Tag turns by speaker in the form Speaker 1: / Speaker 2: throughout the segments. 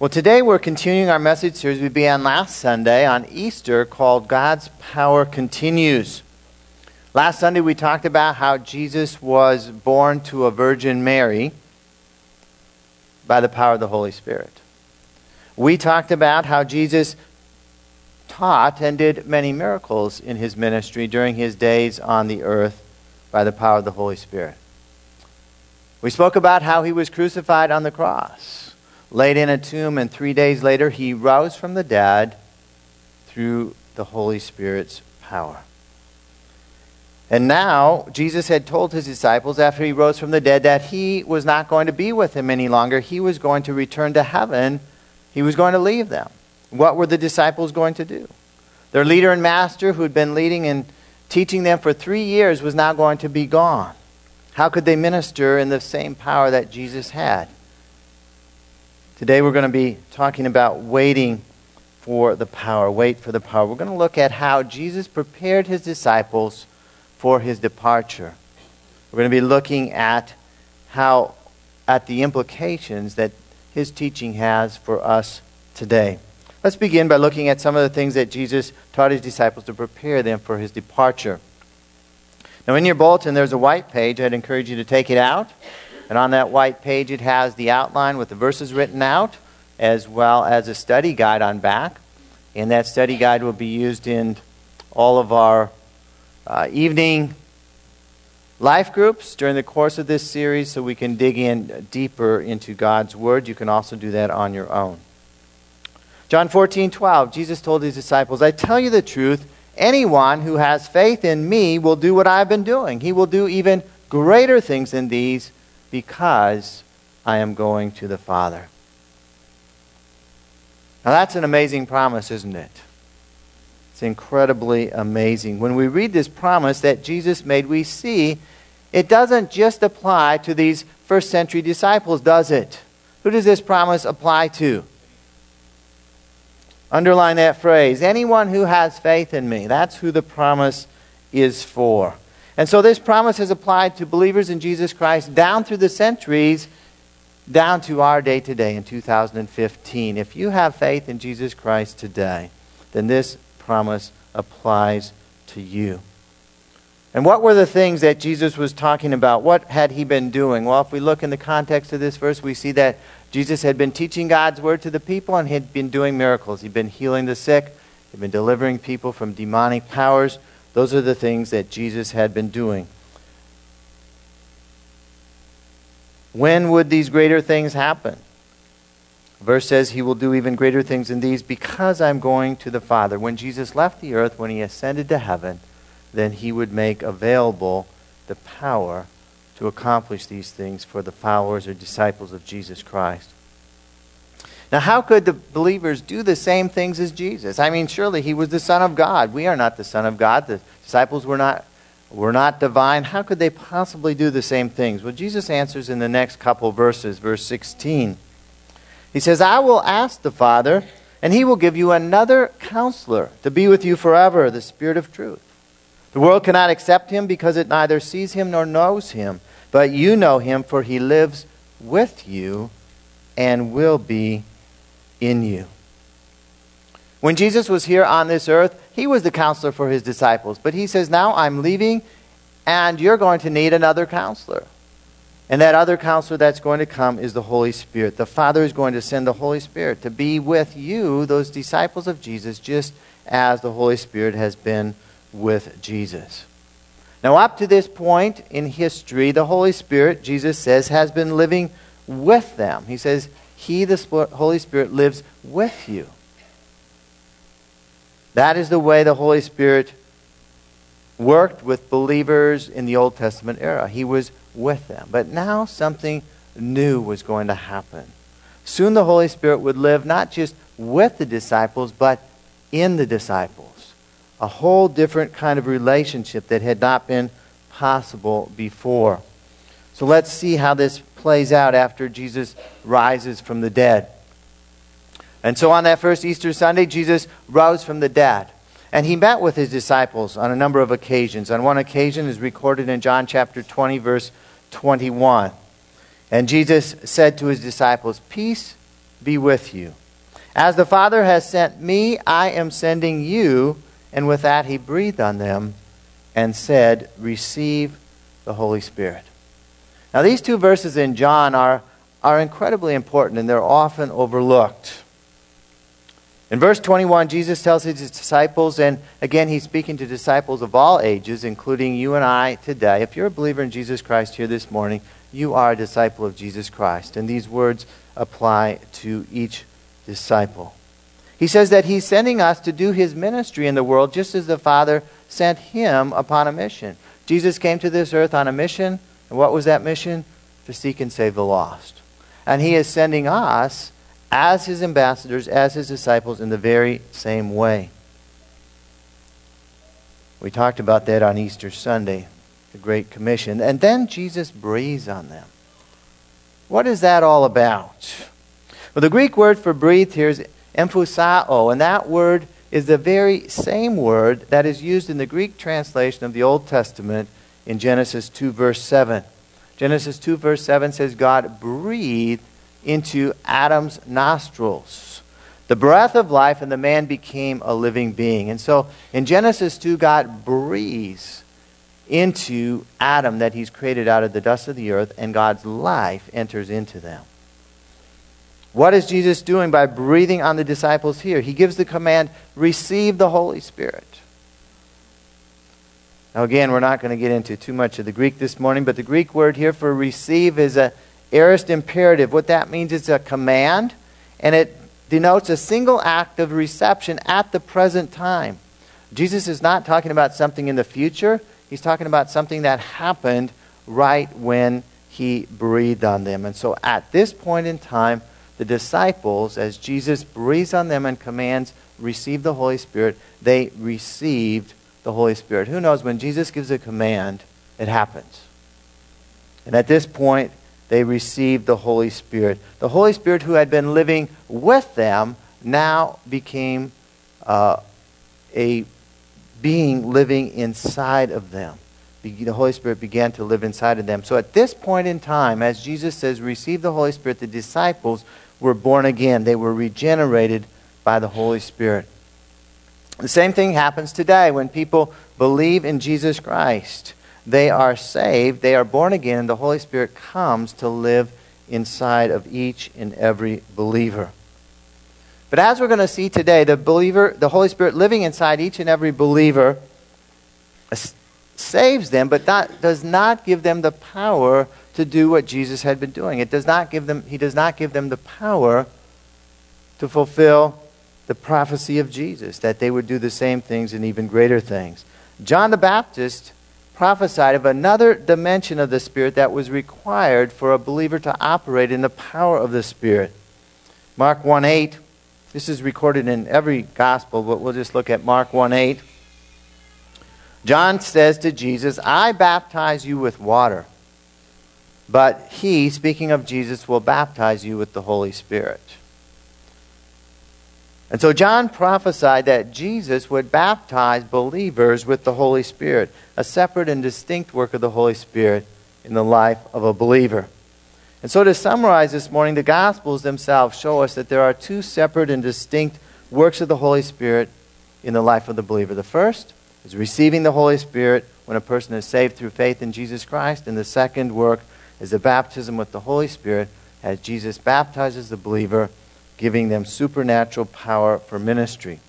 Speaker 1: Well, today we're continuing our message series we began last Sunday on Easter called God's Power Continues. Last Sunday we talked about how Jesus was born to a Virgin Mary by the power of the Holy Spirit. We talked about how Jesus taught and did many miracles in his ministry during his days on the earth by the power of the Holy Spirit. We spoke about how he was crucified on the cross laid in a tomb, and three days later he rose from the dead through the Holy Spirit's power. And now, Jesus had told his disciples after he rose from the dead that he was not going to be with them any longer. He was going to return to heaven. He was going to leave them. What were the disciples going to do? Their leader and master, who had been leading and teaching them for three years, was now going to be gone. How could they minister in the same power that Jesus had? Today we're going to be talking about waiting for the power. Wait for the power. We're going to look at how Jesus prepared his disciples for his departure. We're going to be looking at how at the implications that his teaching has for us today. Let's begin by looking at some of the things that Jesus taught his disciples to prepare them for his departure. Now, in your bulletin, there's a white page. I'd encourage you to take it out and on that white page, it has the outline with the verses written out, as well as a study guide on back. And that study guide will be used in all of our uh, evening life groups during the course of this series so we can dig in deeper into God's Word. You can also do that on your own. John 14, 12, Jesus told his disciples, I tell you the truth, anyone who has faith in me will do what I've been doing. He will do even greater things than these because I am going to the Father. Now, that's an amazing promise, isn't it? It's incredibly amazing. When we read this promise that Jesus made, we see it doesn't just apply to these first century disciples, does it? Who does this promise apply to? Underline that phrase. Anyone who has faith in me. That's who the promise is for. And so this promise has applied to believers in Jesus Christ down through the centuries, down to our day today in 2015. If you have faith in Jesus Christ today, then this promise applies to you. And what were the things that Jesus was talking about? What had he been doing? Well, if we look in the context of this verse, we see that Jesus had been teaching God's word to the people and had been doing miracles. He'd been healing the sick, he'd been delivering people from demonic powers. Those are the things that Jesus had been doing. When would these greater things happen? Verse says, He will do even greater things than these because I'm going to the Father. When Jesus left the earth, when He ascended to heaven, then He would make available the power to accomplish these things for the followers or disciples of Jesus Christ. Now, how could the believers do the same things as Jesus? I mean, surely he was the Son of God. We are not the Son of God. The disciples were not, were not divine. How could they possibly do the same things? Well, Jesus answers in the next couple verses, verse 16. He says, I will ask the Father, and he will give you another counselor to be with you forever, the Spirit of truth. The world cannot accept him because it neither sees him nor knows him. But you know him, for he lives with you and will be in you. When Jesus was here on this earth, he was the counselor for his disciples. But he says, Now I'm leaving, and you're going to need another counselor. And that other counselor that's going to come is the Holy Spirit. The Father is going to send the Holy Spirit to be with you, those disciples of Jesus, just as the Holy Spirit has been with Jesus. Now, up to this point in history, the Holy Spirit, Jesus says, has been living with them. He says, he, the Holy Spirit, lives with you. That is the way the Holy Spirit worked with believers in the Old Testament era. He was with them. But now something new was going to happen. Soon the Holy Spirit would live not just with the disciples, but in the disciples. A whole different kind of relationship that had not been possible before. So let's see how this plays out after Jesus rises from the dead. And so on that first Easter Sunday, Jesus rose from the dead. And he met with his disciples on a number of occasions. On one occasion is recorded in John chapter 20, verse 21. And Jesus said to his disciples, Peace be with you. As the Father has sent me, I am sending you. And with that, he breathed on them and said, Receive the Holy Spirit. Now, these two verses in John are, are incredibly important and they're often overlooked. In verse 21, Jesus tells his disciples, and again, he's speaking to disciples of all ages, including you and I today. If you're a believer in Jesus Christ here this morning, you are a disciple of Jesus Christ. And these words apply to each disciple. He says that he's sending us to do his ministry in the world just as the Father sent him upon a mission. Jesus came to this earth on a mission. And what was that mission? To seek and save the lost. And he is sending us as his ambassadors, as his disciples, in the very same way. We talked about that on Easter Sunday, the Great Commission. And then Jesus breathes on them. What is that all about? Well, the Greek word for breathe here is emphusao, and that word is the very same word that is used in the Greek translation of the Old Testament in Genesis 2, verse 7. Genesis 2, verse 7 says, God breathed into Adam's nostrils the breath of life, and the man became a living being. And so in Genesis 2, God breathes into Adam that he's created out of the dust of the earth, and God's life enters into them. What is Jesus doing by breathing on the disciples here? He gives the command, receive the Holy Spirit. Now, again, we're not going to get into too much of the Greek this morning, but the Greek word here for receive is a aorist imperative. What that means is a command, and it denotes a single act of reception at the present time. Jesus is not talking about something in the future, he's talking about something that happened right when he breathed on them. And so at this point in time, the disciples, as Jesus breathes on them and commands, receive the Holy Spirit, they received the Holy Spirit. Who knows, when Jesus gives a command, it happens. And at this point, they received the Holy Spirit. The Holy Spirit, who had been living with them, now became uh, a being living inside of them. The Holy Spirit began to live inside of them. So at this point in time, as Jesus says, receive the Holy Spirit, the disciples were born again. They were regenerated by the Holy Spirit. The same thing happens today when people believe in Jesus Christ. They are saved, they are born again, the Holy Spirit comes to live inside of each and every believer. But as we're going to see today, the believer, the Holy Spirit living inside each and every believer saves them, but that does not give them the power to do what Jesus had been doing. It does not give them, he does not give them the power to fulfill the prophecy of Jesus, that they would do the same things and even greater things. John the Baptist prophesied of another dimension of the Spirit that was required for a believer to operate in the power of the Spirit. Mark 1 8, this is recorded in every gospel, but we'll just look at Mark 1 8. John says to Jesus, I baptize you with water. But he, speaking of Jesus, will baptize you with the Holy Spirit. And so John prophesied that Jesus would baptize believers with the Holy Spirit, a separate and distinct work of the Holy Spirit in the life of a believer. And so, to summarize this morning, the Gospels themselves show us that there are two separate and distinct works of the Holy Spirit in the life of the believer. The first is receiving the Holy Spirit when a person is saved through faith in Jesus Christ, and the second work is the baptism with the Holy Spirit as Jesus baptizes the believer, giving them supernatural power for ministry.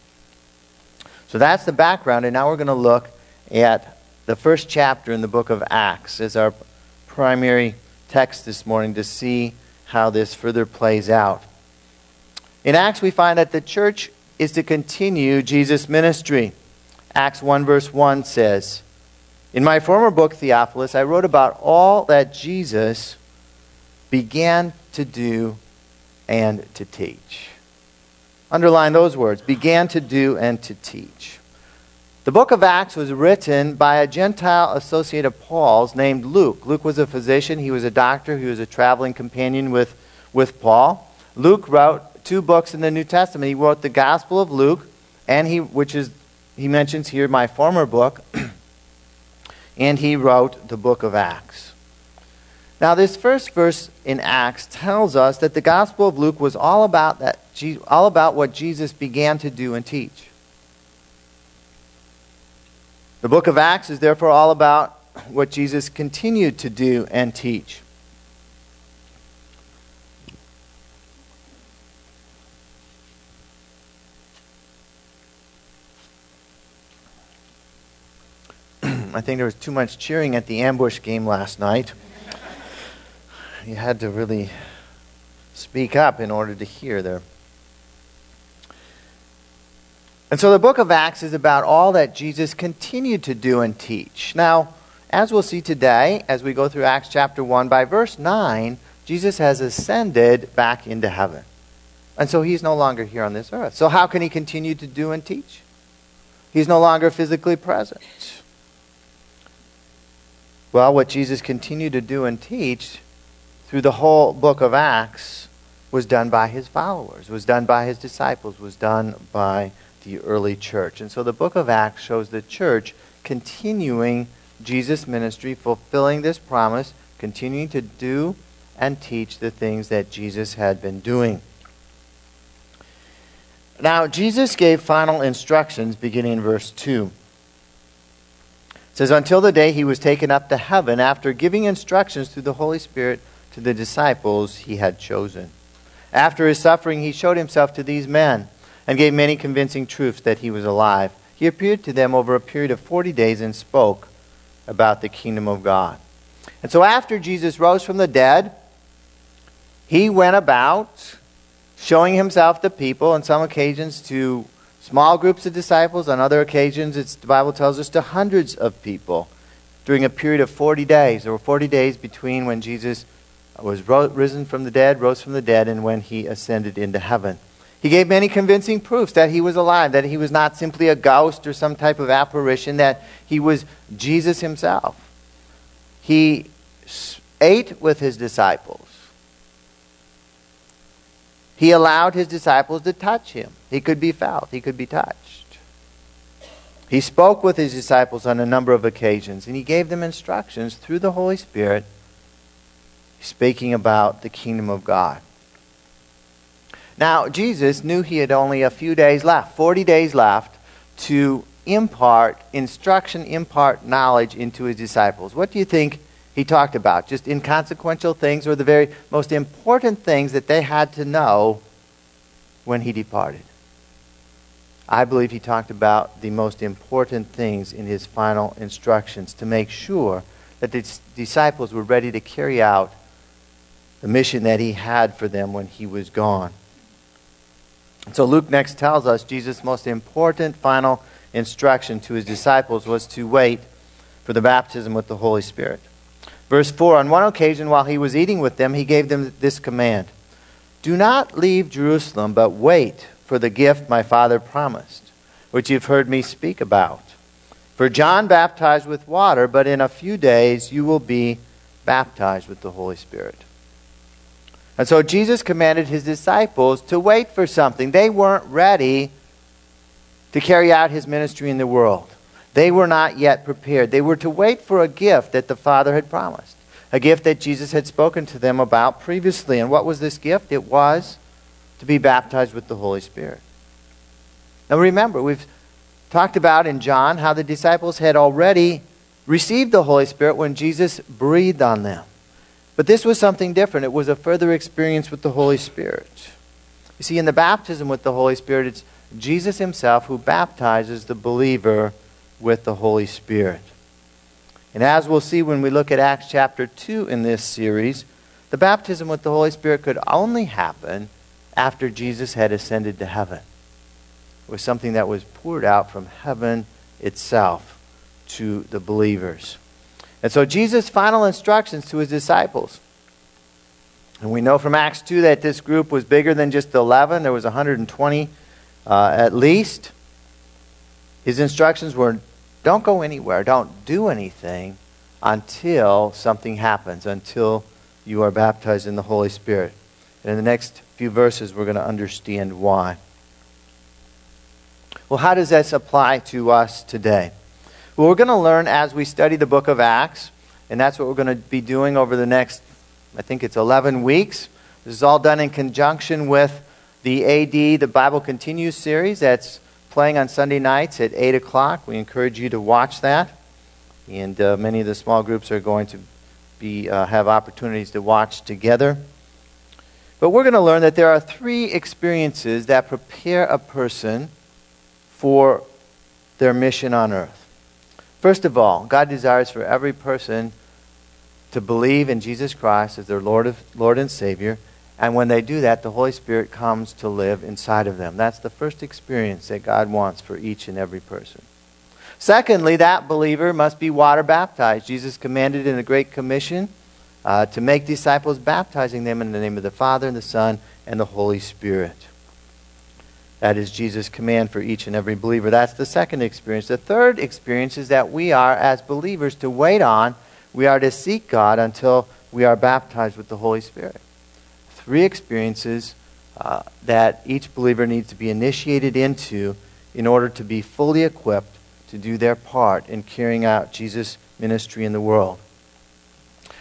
Speaker 1: So that's the background, and now we're going to look at the first chapter in the book of Acts as our primary text this morning to see how this further plays out. In Acts, we find that the church is to continue Jesus' ministry. Acts 1, verse 1 says, in my former book, Theophilus, I wrote about all that Jesus began to do and to teach. Underline those words began to do and to teach. The book of Acts was written by a Gentile associate of Paul's named Luke. Luke was a physician, he was a doctor, he was a traveling companion with, with Paul. Luke wrote two books in the New Testament. He wrote the Gospel of Luke, and he, which is, he mentions here my former book, and he wrote the book of Acts. Now, this first verse in Acts tells us that the Gospel of Luke was all about, that, all about what Jesus began to do and teach. The book of Acts is therefore all about what Jesus continued to do and teach. I think there was too much cheering at the ambush game last night. You had to really speak up in order to hear there. And so the book of Acts is about all that Jesus continued to do and teach. Now, as we'll see today, as we go through Acts chapter 1, by verse 9, Jesus has ascended back into heaven. And so he's no longer here on this earth. So how can he continue to do and teach? He's no longer physically present. Well, what Jesus continued to do and teach through the whole book of Acts was done by his followers, was done by his disciples, was done by the early church. And so the book of Acts shows the church continuing Jesus' ministry, fulfilling this promise, continuing to do and teach the things that Jesus had been doing. Now, Jesus gave final instructions beginning in verse 2. It says, Until the day he was taken up to heaven, after giving instructions through the Holy Spirit to the disciples he had chosen. After his suffering, he showed himself to these men and gave many convincing proofs that he was alive. He appeared to them over a period of 40 days and spoke about the kingdom of God. And so after Jesus rose from the dead, he went about showing himself to people on some occasions to small groups of disciples, on other occasions, the Bible tells us, to hundreds of people during a period of 40 days. There were 40 days between when Jesus was risen from the dead, rose from the dead, and when he ascended into heaven. He gave many convincing proofs that he was alive, that he was not simply a ghost or some type of apparition, that he was Jesus himself. He ate with his disciples. He allowed his disciples to touch him. He could be felt, he could be touched. He spoke with his disciples on a number of occasions, and he gave them instructions through the Holy Spirit, speaking about the kingdom of God. Now, Jesus knew he had only a few days left, 40 days left, to impart instruction, impart knowledge into his disciples. What do you think he talked about? Just inconsequential things or the very most important things that they had to know when he departed? I believe he talked about the most important things in his final instructions to make sure that the disciples were ready to carry out the mission that he had for them when he was gone. So Luke next tells us Jesus' most important final instruction to his disciples was to wait for the baptism with the Holy Spirit. Verse 4 On one occasion, while he was eating with them, he gave them this command Do not leave Jerusalem, but wait for the gift my Father promised, which you've heard me speak about. For John baptized with water, but in a few days you will be baptized with the Holy Spirit. And so Jesus commanded his disciples to wait for something. They weren't ready to carry out his ministry in the world. They were not yet prepared. They were to wait for a gift that the Father had promised, a gift that Jesus had spoken to them about previously. And what was this gift? It was to be baptized with the Holy Spirit. Now remember, we've talked about in John how the disciples had already received the Holy Spirit when Jesus breathed on them. But this was something different. It was a further experience with the Holy Spirit. You see, in the baptism with the Holy Spirit, it's Jesus himself who baptizes the believer with the Holy Spirit. And as we'll see when we look at Acts chapter 2 in this series, the baptism with the Holy Spirit could only happen after Jesus had ascended to heaven. It was something that was poured out from heaven itself to the believers. And so Jesus' final instructions to his disciples. And we know from Acts 2 that this group was bigger than just 11. There was 120 uh, at least. His instructions were don't go anywhere, don't do anything until something happens, until you are baptized in the Holy Spirit. And in the next few verses, we're going to understand why. Well, how does this apply to us today? We're going to learn as we study the book of Acts, and that's what we're going to be doing over the next I think it's 11 weeks. This is all done in conjunction with the AD, the Bible Continues series that's playing on Sunday nights at 8 o'clock. We encourage you to watch that. And uh, many of the small groups are going to be, uh, have opportunities to watch together. But we're going to learn that there are three experiences that prepare a person for their mission on earth. First of all, God desires for every person to believe in Jesus Christ as their Lord, of, Lord and Savior. And when they do that, the Holy Spirit comes to live inside of them. That's the first experience that God wants for each and every person. Secondly, that believer must be water baptized. Jesus commanded in the Great Commission uh, to make disciples, baptizing them in the name of the Father, and the Son, and the Holy Spirit. That is Jesus' command for each and every believer. That's the second experience. The third experience is that we are, as believers, to wait on, we are to seek God until we are baptized with the Holy Spirit. Three experiences uh, that each believer needs to be initiated into in order to be fully equipped to do their part in carrying out Jesus' ministry in the world.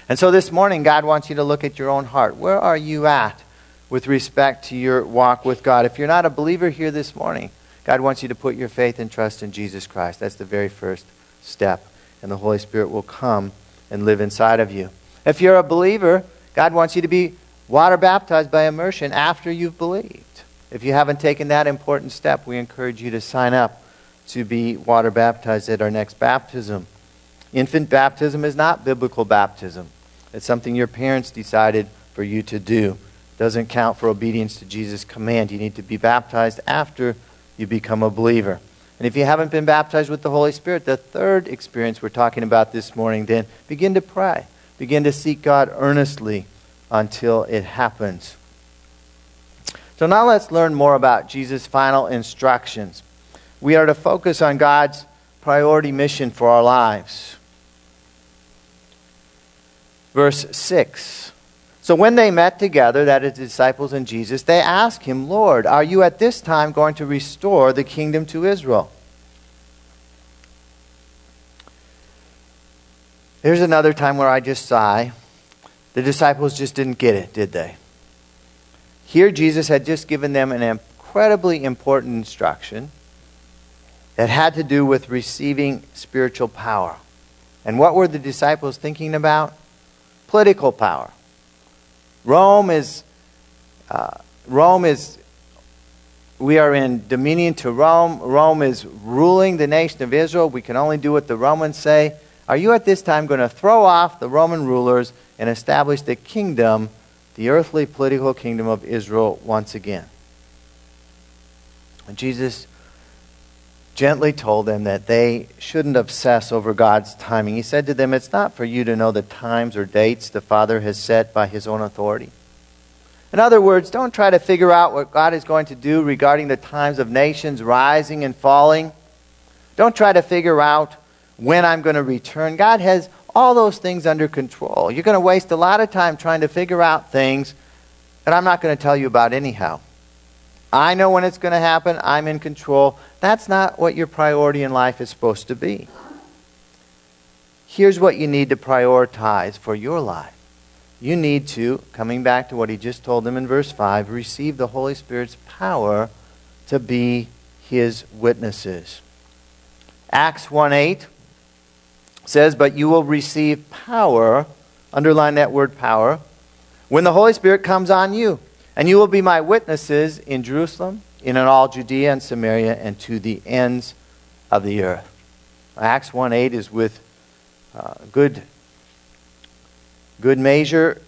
Speaker 1: And so this morning, God wants you to look at your own heart. Where are you at with respect to your walk with God? If you're not a believer here this morning, God wants you to put your faith and trust in Jesus Christ. That's the very first step. And the Holy Spirit will come and live inside of you. If you're a believer, God wants you to be water baptized by immersion after you've believed. If you haven't taken that important step, we encourage you to sign up to be water baptized at our next baptism. Infant baptism is not biblical baptism. It's something your parents decided for you to do. Doesn't count for obedience to Jesus' command. You need to be baptized after you become a believer. And if you haven't been baptized with the Holy Spirit, the third experience we're talking about this morning, then begin to pray. Begin to seek God earnestly until it happens. So now let's learn more about Jesus' final instructions we are to focus on God's priority mission for our lives. Verse 6. So when they met together, that is, disciples and Jesus, they asked him, Lord, are you at this time going to restore the kingdom to Israel? Here's another time where I just sigh. The disciples just didn't get it, did they? Here, Jesus had just given them an incredibly important instruction that had to do with receiving spiritual power. And what were the disciples thinking about? Political power. Rome is, uh, Rome is, we are in dominion to Rome. Rome is ruling the nation of Israel. We can only do what the Romans say. Are you at this time going to throw off the Roman rulers and establish the kingdom, the earthly political kingdom of Israel once again? And Jesus gently told them that they shouldn't obsess over God's timing. He said to them, It's not for you to know the times or dates the Father has set by his own authority. In other words, don't try to figure out what God is going to do regarding the times of nations rising and falling. Don't try to figure out when I'm going to return. God has all those things under control. You're going to waste a lot of time trying to figure out things that I'm not going to tell you about anyhow. I know when it's going to happen. I'm in control. That's not what your priority in life is supposed to be. Here's what you need to prioritize for your life. You need to, coming back to what he just told them in verse 5, receive the Holy Spirit's power to be his witnesses. Acts 1 8 says, But you will receive power, underline that word power, when the Holy Spirit comes on you. And you will be my witnesses in Jerusalem, in all Judea and Samaria, and to the ends of the earth. Acts 1 8 is with uh, good, good measure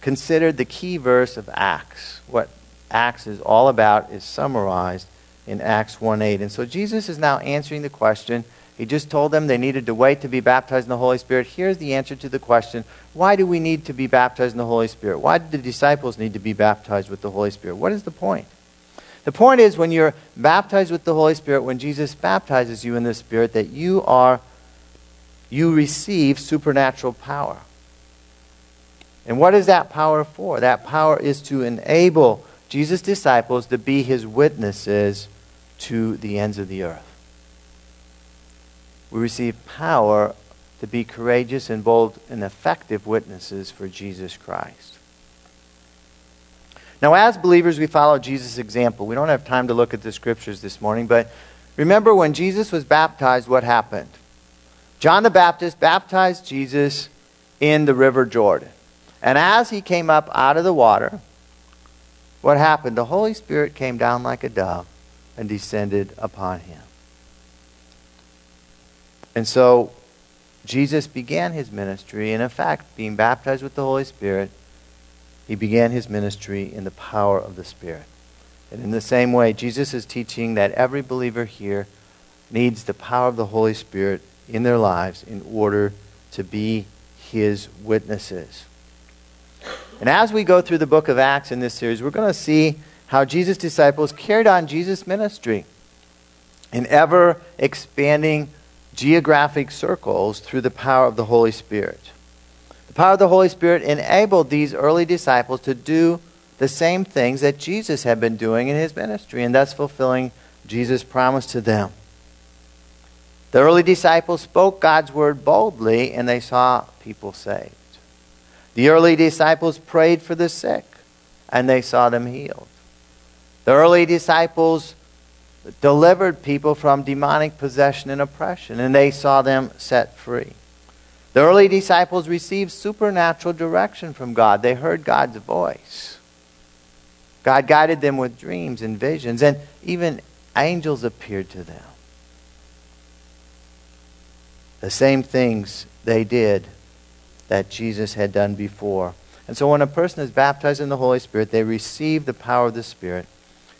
Speaker 1: considered the key verse of Acts. What Acts is all about is summarized in Acts 1 8. And so Jesus is now answering the question he just told them they needed to wait to be baptized in the Holy Spirit. Here's the answer to the question why do we need to be baptized in the Holy Spirit? Why did the disciples need to be baptized with the Holy Spirit? What is the point? The point is when you're baptized with the Holy Spirit, when Jesus baptizes you in the Spirit, that you are you receive supernatural power. And what is that power for? That power is to enable Jesus' disciples to be his witnesses to the ends of the earth we receive power to be courageous and bold and effective witnesses for Jesus Christ. Now, as believers, we follow Jesus' example. We don't have time to look at the scriptures this morning, but remember when Jesus was baptized, what happened? John the Baptist baptized Jesus in the River Jordan. And as he came up out of the water, what happened? The Holy Spirit came down like a dove and descended upon him. And so Jesus began his ministry, and in fact, being baptized with the Holy Spirit, he began his ministry in the power of the Spirit. And in the same way, Jesus is teaching that every believer here needs the power of the Holy Spirit in their lives in order to be his witnesses. And as we go through the book of Acts in this series, we're going to see how Jesus' disciples carried on Jesus' ministry in ever expanding geographic circles through the power of the Holy Spirit. The power of the Holy Spirit enabled these early disciples to do the same things that Jesus had been doing in his ministry, and thus fulfilling Jesus' promise to them. The early disciples spoke God's word boldly, and they saw people saved. The early disciples prayed for the sick, and they saw them healed. The early disciples delivered people from demonic possession and oppression, and they saw them set free. The early disciples received supernatural direction from God. They heard God's voice. God guided them with dreams and visions, and even angels appeared to them. The same things they did that Jesus had done before. And so when a person is baptized in the Holy Spirit, they receive the power of the Spirit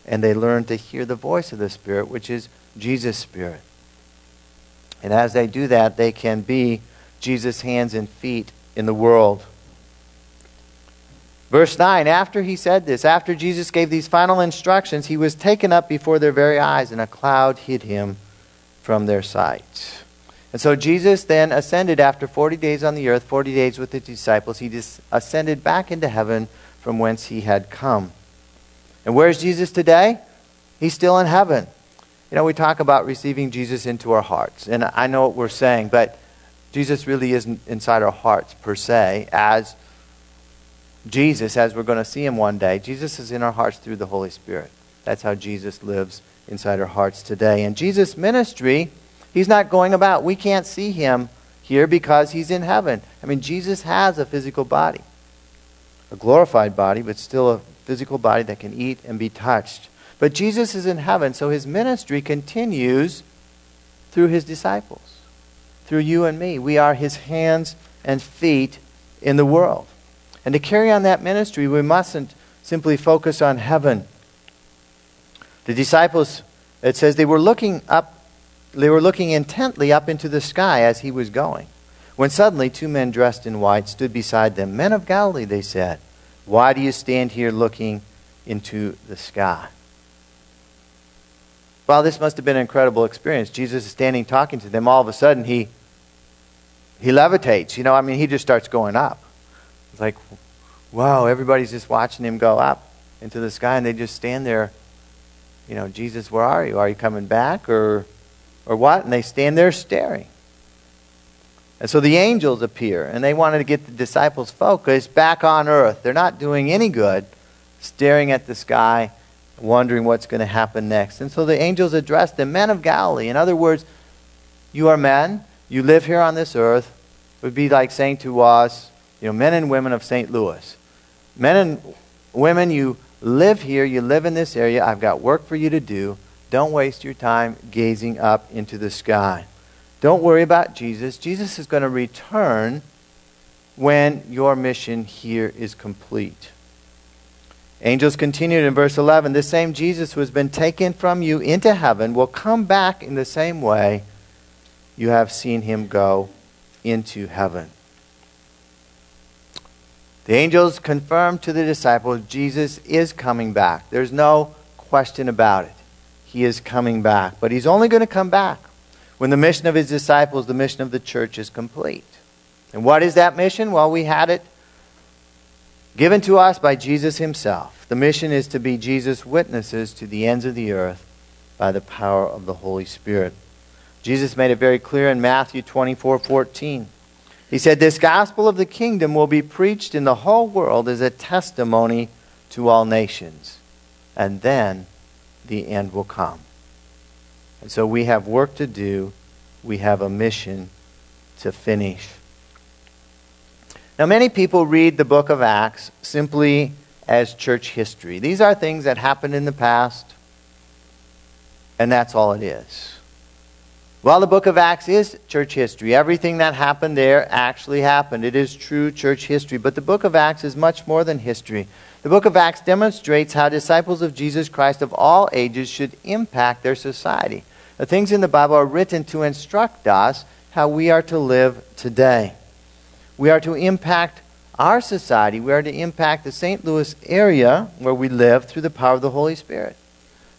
Speaker 1: and they learn to hear the voice of the Spirit, which is Jesus' Spirit. And as they do that, they can be Jesus' hands and feet in the world. Verse 9 After he said this, after Jesus gave these final instructions, he was taken up before their very eyes, and a cloud hid him from their sight. And so Jesus then ascended after 40 days on the earth, 40 days with his disciples. He ascended back into heaven from whence he had come. And where's Jesus today? He's still in heaven. You know, we talk about receiving Jesus into our hearts. And I know what we're saying, but Jesus really isn't inside our hearts per se, as Jesus, as we're going to see him one day. Jesus is in our hearts through the Holy Spirit. That's how Jesus lives inside our hearts today. And Jesus' ministry He's not going about. We can't see him here because he's in heaven. I mean, Jesus has a physical body, a glorified body, but still a physical body that can eat and be touched. But Jesus is in heaven, so his ministry continues through his disciples, through you and me. We are his hands and feet in the world. And to carry on that ministry, we mustn't simply focus on heaven. The disciples, it says, they were looking up they were looking intently up into the sky as he was going. When suddenly two men dressed in white stood beside them. Men of Galilee, they said, why do you stand here looking into the sky? Well, this must have been an incredible experience. Jesus is standing talking to them. All of a sudden, he, he levitates. You know, I mean, he just starts going up. It's like, wow, everybody's just watching him go up into the sky, and they just stand there. You know, Jesus, where are you? Are you coming back? Or or what? And they stand there staring. And so the angels appear, and they wanted to get the disciples' focus back on earth. They're not doing any good, staring at the sky, wondering what's going to happen next. And so the angels addressed them, men of Galilee. In other words, you are men, you live here on this earth. It would be like saying to us, you know, men and women of St. Louis. Men and women, you live here, you live in this area. I've got work for you to do. Don't waste your time gazing up into the sky. Don't worry about Jesus. Jesus is going to return when your mission here is complete. Angels continued in verse 11 The same Jesus who has been taken from you into heaven will come back in the same way you have seen him go into heaven. The angels confirmed to the disciples Jesus is coming back. There's no question about it he is coming back. But he's only going to come back when the mission of his disciples, the mission of the church, is complete. And what is that mission? Well, we had it given to us by Jesus himself. The mission is to be Jesus' witnesses to the ends of the earth by the power of the Holy Spirit. Jesus made it very clear in Matthew 24 14. He said, This gospel of the kingdom will be preached in the whole world as a testimony to all nations, and then the end will come. And so we have work to do, we have a mission to finish. Now, many people read the book of Acts simply as church history. These are things that happened in the past, and that's all it is. Well, the book of Acts is church history. Everything that happened there actually happened. It is true church history. But the book of Acts is much more than history. The book of Acts demonstrates how disciples of Jesus Christ of all ages should impact their society. The things in the Bible are written to instruct us how we are to live today. We are to impact our society. We are to impact the St. Louis area where we live through the power of the Holy Spirit.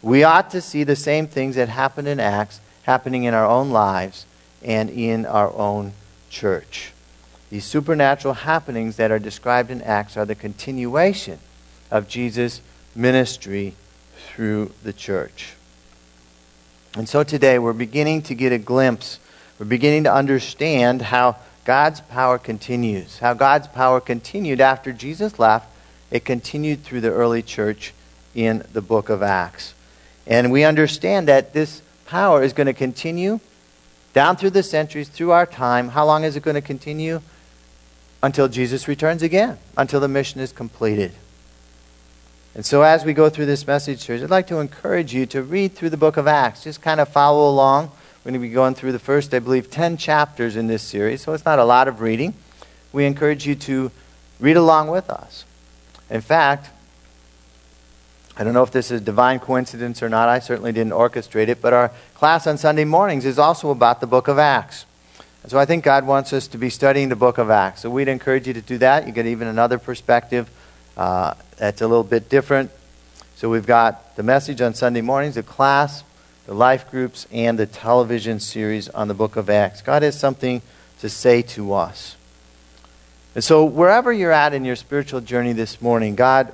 Speaker 1: We ought to see the same things that happened in Acts happening in our own lives and in our own church. These supernatural happenings that are described in Acts are the continuation of Jesus' ministry through the church. And so today we're beginning to get a glimpse, we're beginning to understand how God's power continues, how God's power continued after Jesus left. It continued through the early church in the book of Acts. And we understand that this power is going to continue down through the centuries, through our time. How long is it going to continue? Until Jesus returns again, until the mission is completed. And so, as we go through this message series, I'd like to encourage you to read through the book of Acts. Just kind of follow along. We're going to be going through the first, I believe, 10 chapters in this series, so it's not a lot of reading. We encourage you to read along with us. In fact, I don't know if this is a divine coincidence or not. I certainly didn't orchestrate it, but our class on Sunday mornings is also about the book of Acts. And so I think God wants us to be studying the book of Acts. So we'd encourage you to do that. You get even another perspective uh, that's a little bit different. So we've got the message on Sunday mornings, the class, the life groups, and the television series on the book of Acts. God has something to say to us. And so, wherever you're at in your spiritual journey this morning, God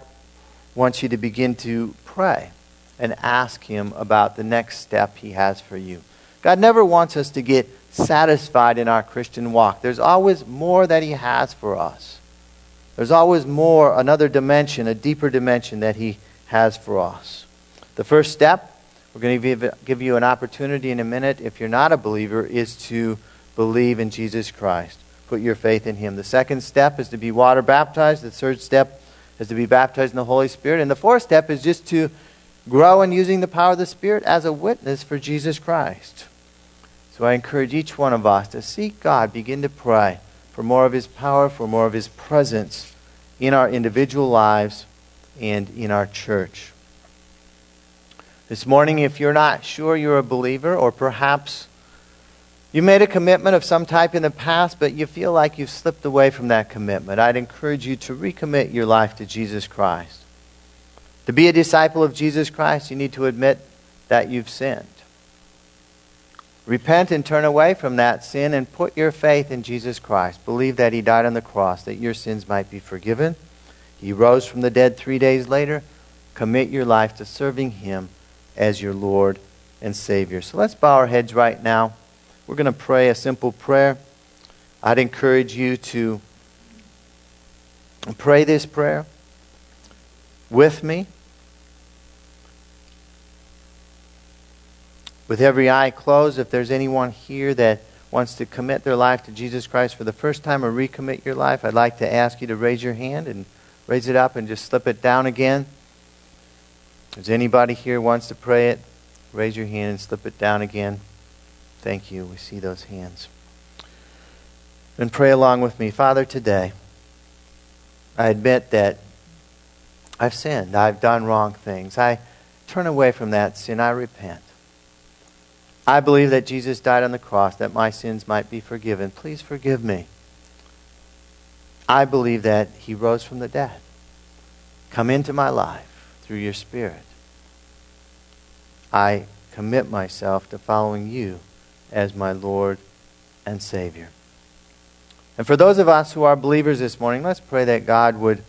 Speaker 1: wants you to begin to pray and ask Him about the next step He has for you. God never wants us to get satisfied in our Christian walk. There's always more that He has for us. There's always more, another dimension, a deeper dimension that He has for us. The first step, we're going to give you an opportunity in a minute, if you're not a believer, is to believe in Jesus Christ. Put your faith in Him. The second step is to be water baptized. The third step is to be baptized in the Holy Spirit. And the fourth step is just to grow in using the power of the Spirit as a witness for Jesus Christ. So I encourage each one of us to seek God, begin to pray for more of His power, for more of His presence in our individual lives and in our church. This morning, if you're not sure you're a believer, or perhaps you made a commitment of some type in the past, but you feel like you've slipped away from that commitment. I'd encourage you to recommit your life to Jesus Christ. To be a disciple of Jesus Christ, you need to admit that you've sinned. Repent and turn away from that sin and put your faith in Jesus Christ. Believe that He died on the cross, that your sins might be forgiven. He rose from the dead three days later. Commit your life to serving Him as your Lord and Savior. So let's bow our heads right now. We're going to pray a simple prayer. I'd encourage you to pray this prayer with me. With every eye closed, if there's anyone here that wants to commit their life to Jesus Christ for the first time or recommit your life, I'd like to ask you to raise your hand and raise it up and just slip it down again. If there's anybody here wants to pray it, raise your hand and slip it down again. Thank you. We see those hands. And pray along with me. Father, today, I admit that I've sinned. I've done wrong things. I turn away from that sin. I repent. I believe that Jesus died on the cross that my sins might be forgiven. Please forgive me. I believe that he rose from the dead. Come into my life through your Spirit. I commit myself to following you as my Lord and Savior. And for those of us who are believers this morning, let's pray that God would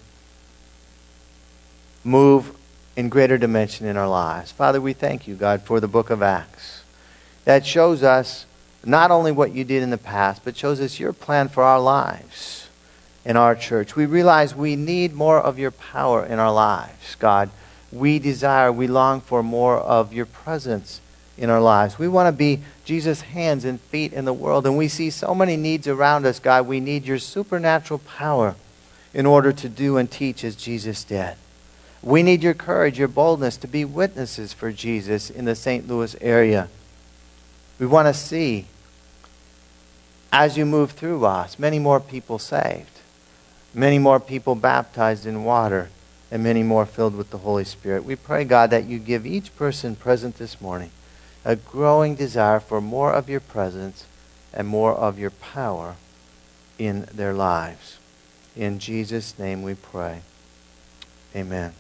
Speaker 1: move in greater dimension in our lives. Father, we thank you, God, for the book of Acts. That shows us not only what you did in the past, but shows us your plan for our lives in our church. We realize we need more of your power in our lives, God. We desire, we long for more of your presence in our lives. We want to be Jesus' hands and feet in the world, and we see so many needs around us, God. We need your supernatural power in order to do and teach as Jesus did. We need your courage, your boldness to be witnesses for Jesus in the St. Louis area. We want to see, as you move through us, many more people saved many more people baptized in water, and many more filled with the Holy Spirit. We pray, God, that you give each person present this morning a growing desire for more of your presence and more of your power in their lives. In Jesus' name we pray. Amen.